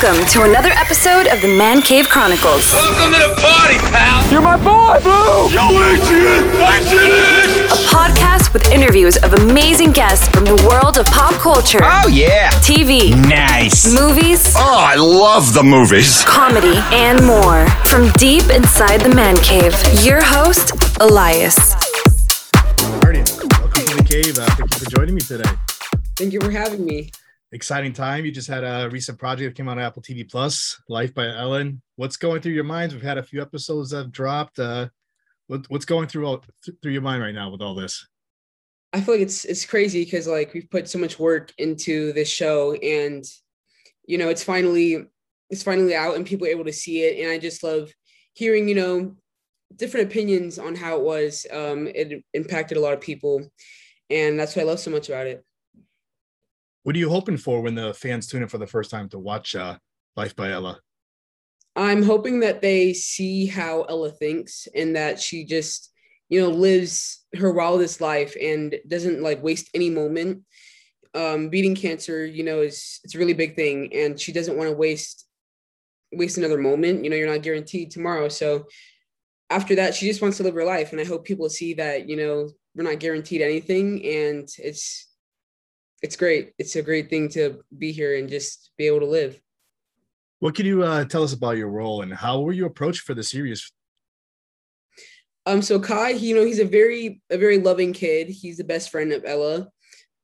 Welcome to another episode of the Man Cave Chronicles, Welcome to the party, pal. You're my boy, Blue! Yo, Adrian, Adrian. a podcast with interviews of amazing guests from the world of pop culture, Oh yeah. TV, Nice. movies, Oh, I love the movies. comedy, and more. From deep inside the Man Cave, your host, Elias. Marty, welcome to the cave. Uh, thank you for joining me today. Thank you for having me. Exciting time. You just had a recent project that came out on Apple TV Plus, Life by Ella. What's going through your minds? We've had a few episodes that have dropped. Uh, what, what's going through all th- through your mind right now with all this? I feel like it's it's crazy because like we've put so much work into this show and you know it's finally it's finally out and people are able to see it and I just love hearing you know different opinions on how it was. Um, it impacted a lot of people and that's what I love so much about it. What are you hoping for when the fans tune in for the first time to watch uh, Life by Ella? I'm hoping that they see how Ella thinks and that she just, you know, lives her wildest life and doesn't like waste any moment. Um, beating cancer, you know, is it's a really big thing, and she doesn't want to waste waste another moment. You know, you're not guaranteed tomorrow, so after that, she just wants to live her life, and I hope people see that. You know, we're not guaranteed anything, and it's it's great. It's a great thing to be here and just be able to live. What can you uh, tell us about your role and how were you approached for the series? Um, so Kai, you know, he's a very a very loving kid. He's the best friend of Ella.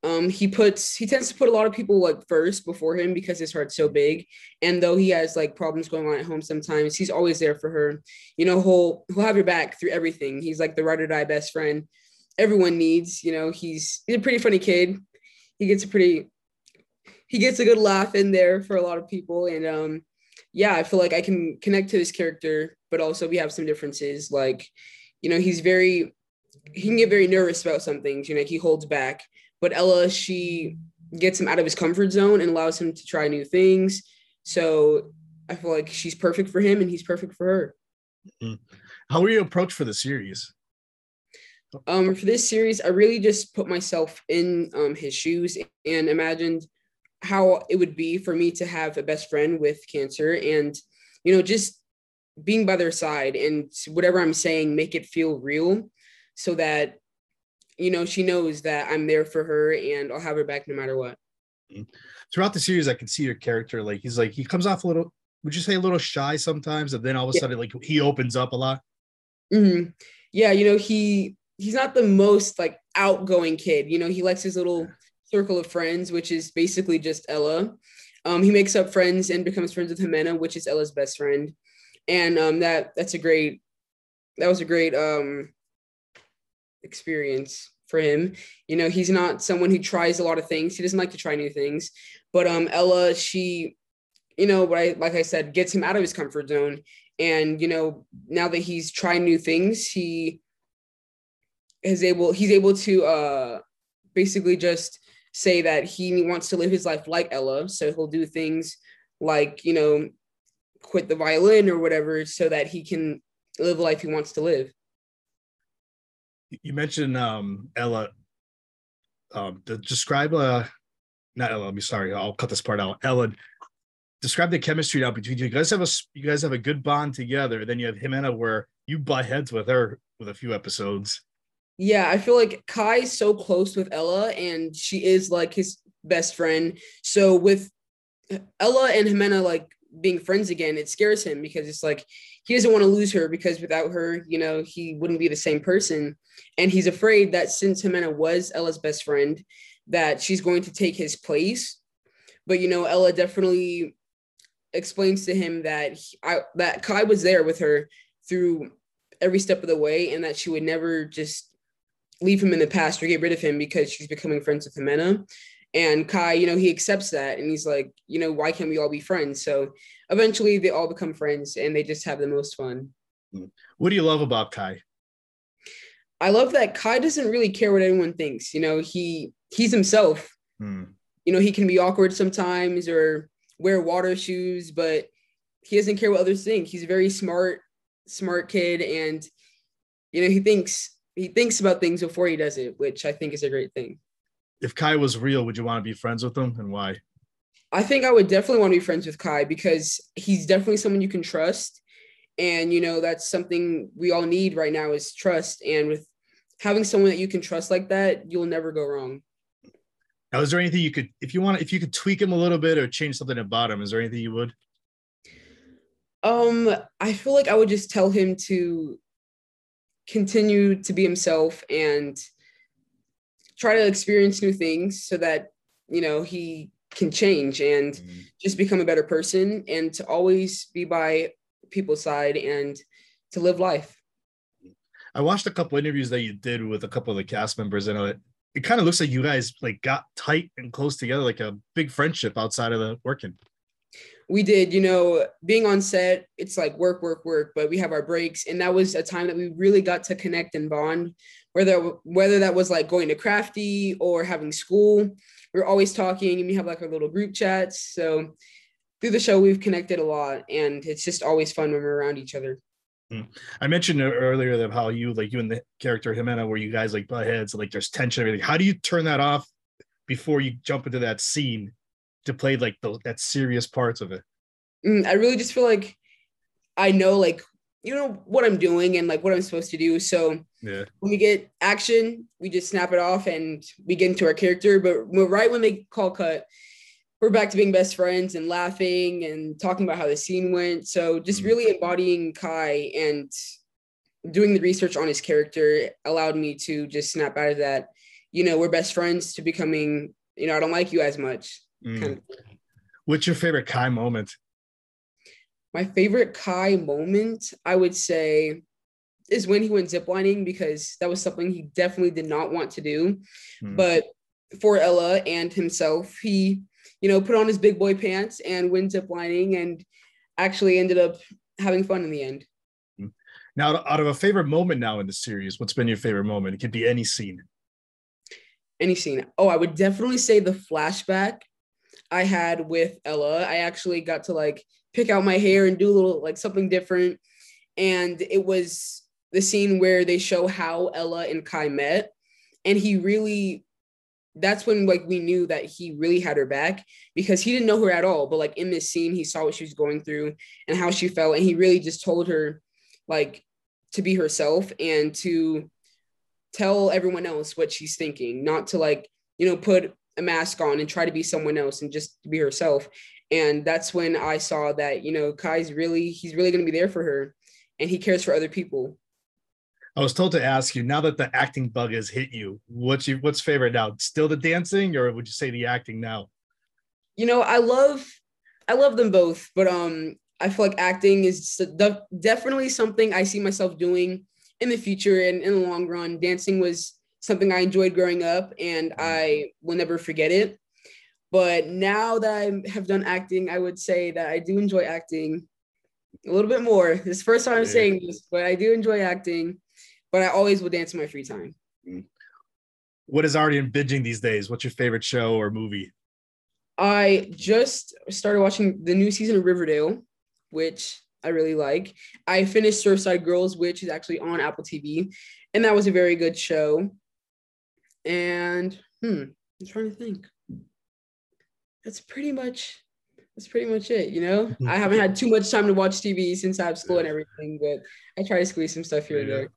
Um, he puts he tends to put a lot of people like first before him because his heart's so big. And though he has like problems going on at home sometimes, he's always there for her. You know, he'll he'll have your back through everything. He's like the ride or die best friend everyone needs. You know, he's he's a pretty funny kid. He gets a pretty he gets a good laugh in there for a lot of people. And um, yeah, I feel like I can connect to his character, but also we have some differences. Like, you know, he's very he can get very nervous about some things, you know, like he holds back. But Ella, she gets him out of his comfort zone and allows him to try new things. So I feel like she's perfect for him and he's perfect for her. How were you approached for the series? Um, for this series, I really just put myself in um, his shoes and imagined how it would be for me to have a best friend with cancer and, you know, just being by their side and whatever I'm saying, make it feel real so that, you know, she knows that I'm there for her and I'll have her back no matter what. Throughout the series, I can see your character like he's like he comes off a little. Would you say a little shy sometimes, and then all of a Yeah. sudden like he opens up a lot? hmm Yeah, you know, he he's not the most like outgoing kid. You know, he likes his little circle of friends, which is basically just Ella. Um, he makes up friends and becomes friends with Jimena, which is Ella's best friend. And um, that that's a great that was a great um experience for him. You know, he's not someone who tries a lot of things. He doesn't like to try new things. But um Ella, she, you know, what I like I said, gets him out of his comfort zone. And you know, now that he's trying new things, he is able he's able to uh basically just say that he wants to live his life like Ella. So he'll do things like, you know, quit the violin or whatever so that he can live the life he wants to live. You mentioned um Ella. Um, to describe uh not Ella. I'm sorry. I'll cut this part out. Ellen, describe the chemistry now between you. You guys have a you guys have a good bond together. Then you have Jimena where you butt heads with her with a few episodes. Yeah, I feel like Kai's so close with Ella and she is like his best friend. So with Ella and Jimena like being friends again, it scares him because it's like he doesn't want to lose her because without her, you know, he wouldn't be the same person. And he's afraid that since Jimena was Ella's best friend, that she's going to take his place. But you know, Ella definitely explains to him that he, I, that Kai was there with her through every step of the way, and that she would never just leave him in the past or get rid of him because she's becoming friends with Jimena. And Kai, you know, he accepts that and he's like, you know, why can't we all be friends? So eventually they all become friends and they just have the most fun. What do you love about Kai? I love that Kai doesn't really care what anyone thinks. You know, he he's himself. Hmm. You know, he can be awkward sometimes or wear water shoes, but he doesn't care what others think. He's a very smart, smart kid, and you know, he thinks he thinks about things before he does it, which I think is a great thing. If Kai was real, would you want to be friends with him and why? I think I would definitely want to be friends with Kai because he's definitely someone you can trust. And you know, that's something we all need right now is trust. And with having someone that you can trust like that, you'll never go wrong. Now, is there anything you could, if you want, if you could tweak him a little bit or change something about him, is there anything you would? Um, I feel like I would just tell him to continue to be himself and try to experience new things so that you know he can change and Mm-hmm. just become a better person and to always be by people's side and to live life. I watched a couple interviews that you did with a couple of the cast members, and it, it kind of looks like you guys like got tight and close together, like a big friendship outside of the working. We did, you know, being on set, it's like work, work, work, but we have our breaks. And that was a time that we really got to connect and bond, whether whether that was like going to crafty or having school. We are always talking and we have like our little group chats. So through the show, we've connected a lot and it's just always fun when we're around each other. Hmm. I mentioned earlier that how you like you and the character Jimena, where you guys like butt heads, like there's tension, everything. How do you turn that off before you jump into that scene to play like the, that serious parts of it? Mm, I really just feel like I know like you know what I'm doing and like what I'm supposed to do. So Yeah. when we get action, we just snap it off and we get into our character. But right when they call cut, we're back to being best friends and laughing and talking about how the scene went. So just Mhm. really embodying Kai and doing the research on his character allowed me to just snap out of that. You know, we're best friends to becoming, you know, I don't like you as much. Mm. Kind of What's your favorite Kai moment? My favorite Kai moment, I would say, is when he went ziplining because that was something he definitely did not want to do. Hmm. But for Ella and himself, he, you know, put on his big boy pants and went ziplining and actually ended up having fun in the end. Now, out of a favorite moment now in the series, what's been your favorite moment? It could be any scene. Any scene. Oh, I would definitely say the flashback I had with Ella. I actually got to like pick out my hair and do a little like something different. And it was the scene where they show how Ella and Kai met. And he really, that's when like we knew that he really had her back because he didn't know her at all. But like in this scene, he saw what she was going through and how she felt. And he really just told her like to be herself and to tell everyone else what she's thinking, not to like, you know, put a mask on and try to be someone else and just be herself. And that's when I saw that, you know, Kai's really, he's really going to be there for her and he cares for other people. I was told to ask you now that the acting bug has hit you, what's your what's favorite now? Still the dancing, or would you say the acting now? You know, I love, I love them both, but um, I feel like acting is definitely something I see myself doing in the future and in the long run. Dancing was something I enjoyed growing up and mm-hmm. I will never forget it. But now that I have done acting, I would say that I do enjoy acting a little bit more. This first time I'm saying this, but I do enjoy acting, but I always will dance in my free time. Mm-hmm. What is already in binging these days? What's your favorite show or movie? I just started watching the new season of Riverdale, which I really like. I finished Surfside Girls, which is actually on Apple TV, and that was a very good show. And hmm, I'm trying to think. That's pretty much that's pretty much it, you know. I haven't had too much time to watch TV since I have school and everything, but I try to squeeze some stuff here and there.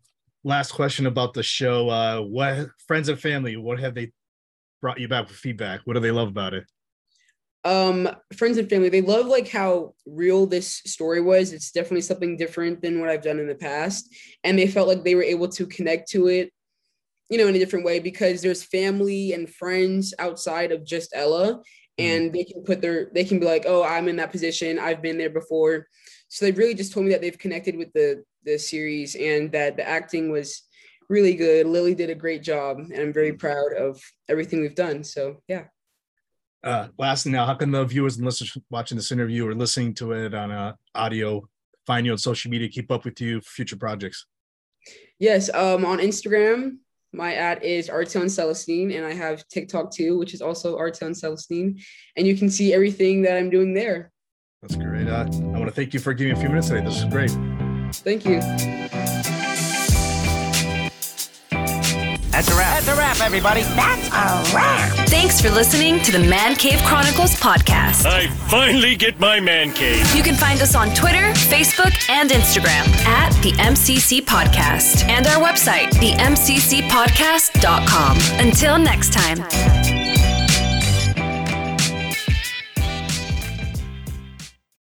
Last question about the show. Uh, what friends and family? What have they brought you back with feedback? What do they love about it? um friends and family they love like how real this story was it's definitely something different than what i've done in the past and they felt like they were able to connect to it you know in a different way because there's family and friends outside of just ella and they can put their they can be like oh i'm in that position. I've been there before. So they really just told me that they've connected with the the series and that the acting was really good. Lily did a great job and i'm very proud of everything we've done. So yeah. Uh, lastly, now, how can the viewers and listeners watching this interview or listening to it on uh, audio find you on social media, keep up with you, future projects? Yes, um, on Instagram, my ad is Artyon Celestine, and I have TikTok too, which is also Artyon Celestine, and you can see everything that I'm doing there. That's great. Uh, I want to thank you for giving me a few minutes today. This is great. Thank you. That's a wrap. That's a wrap, everybody. That's a wrap. Thanks for listening to the Man Cave Chronicles podcast. I finally get my man cave. You can find us on Twitter, Facebook, and Instagram at the MCC Podcast and our website, themccpodcast.com. Until next time.